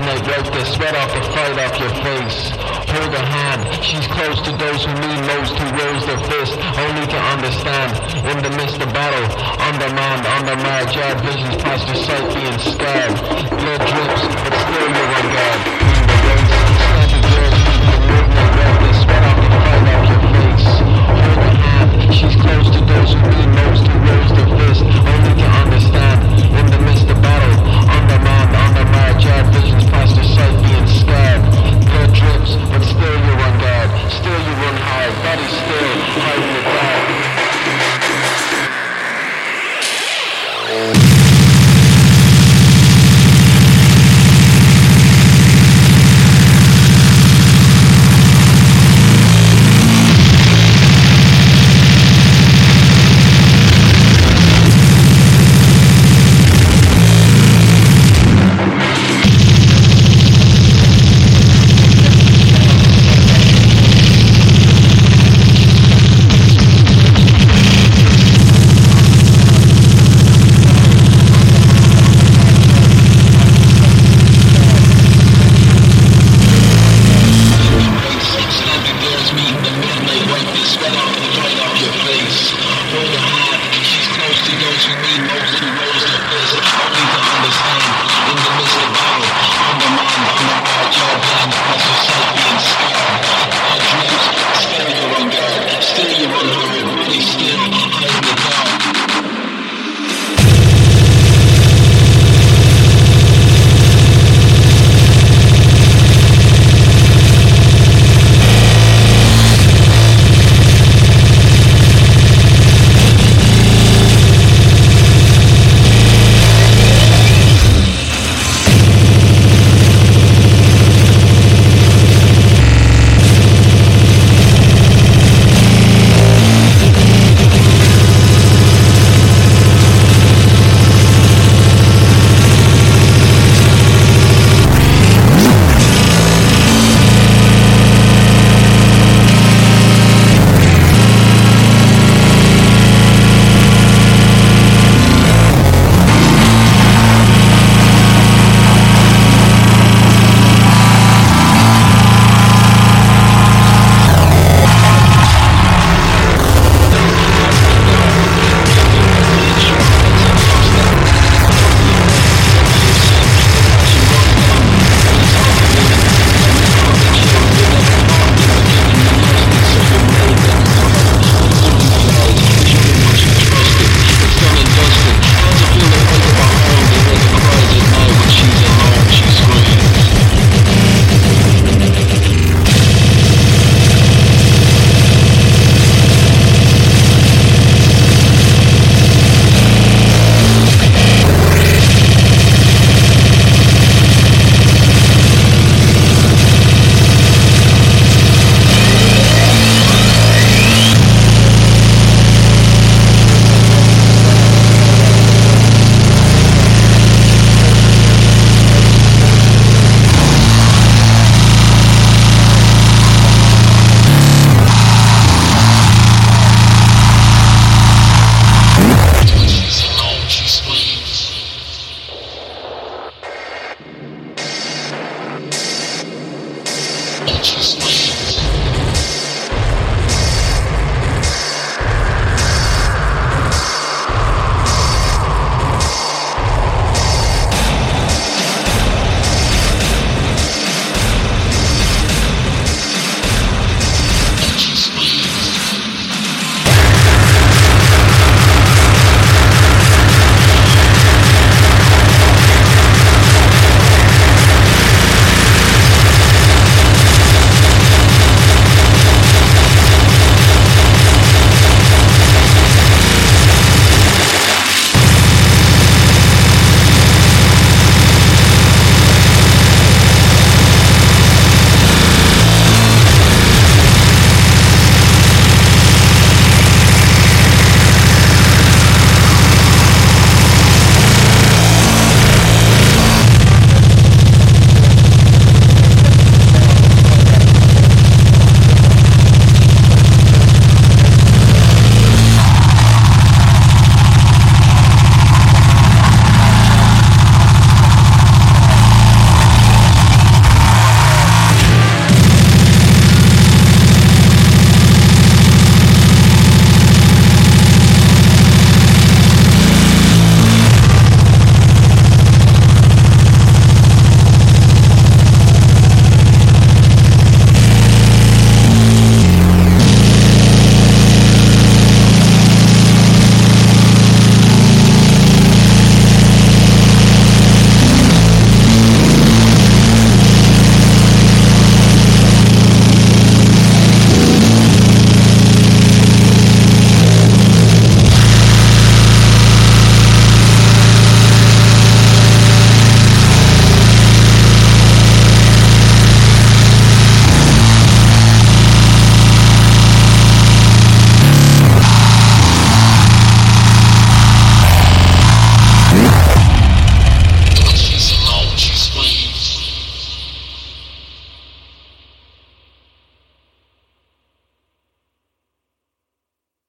midnight wipe the sweat off the fight off your face. Hold her hand, she's close to those who need most, who raise their fist, only to understand. In the midst of battle, undermined, undermined. Your visions past your sight being scared. Blood drips, but still you're on guard.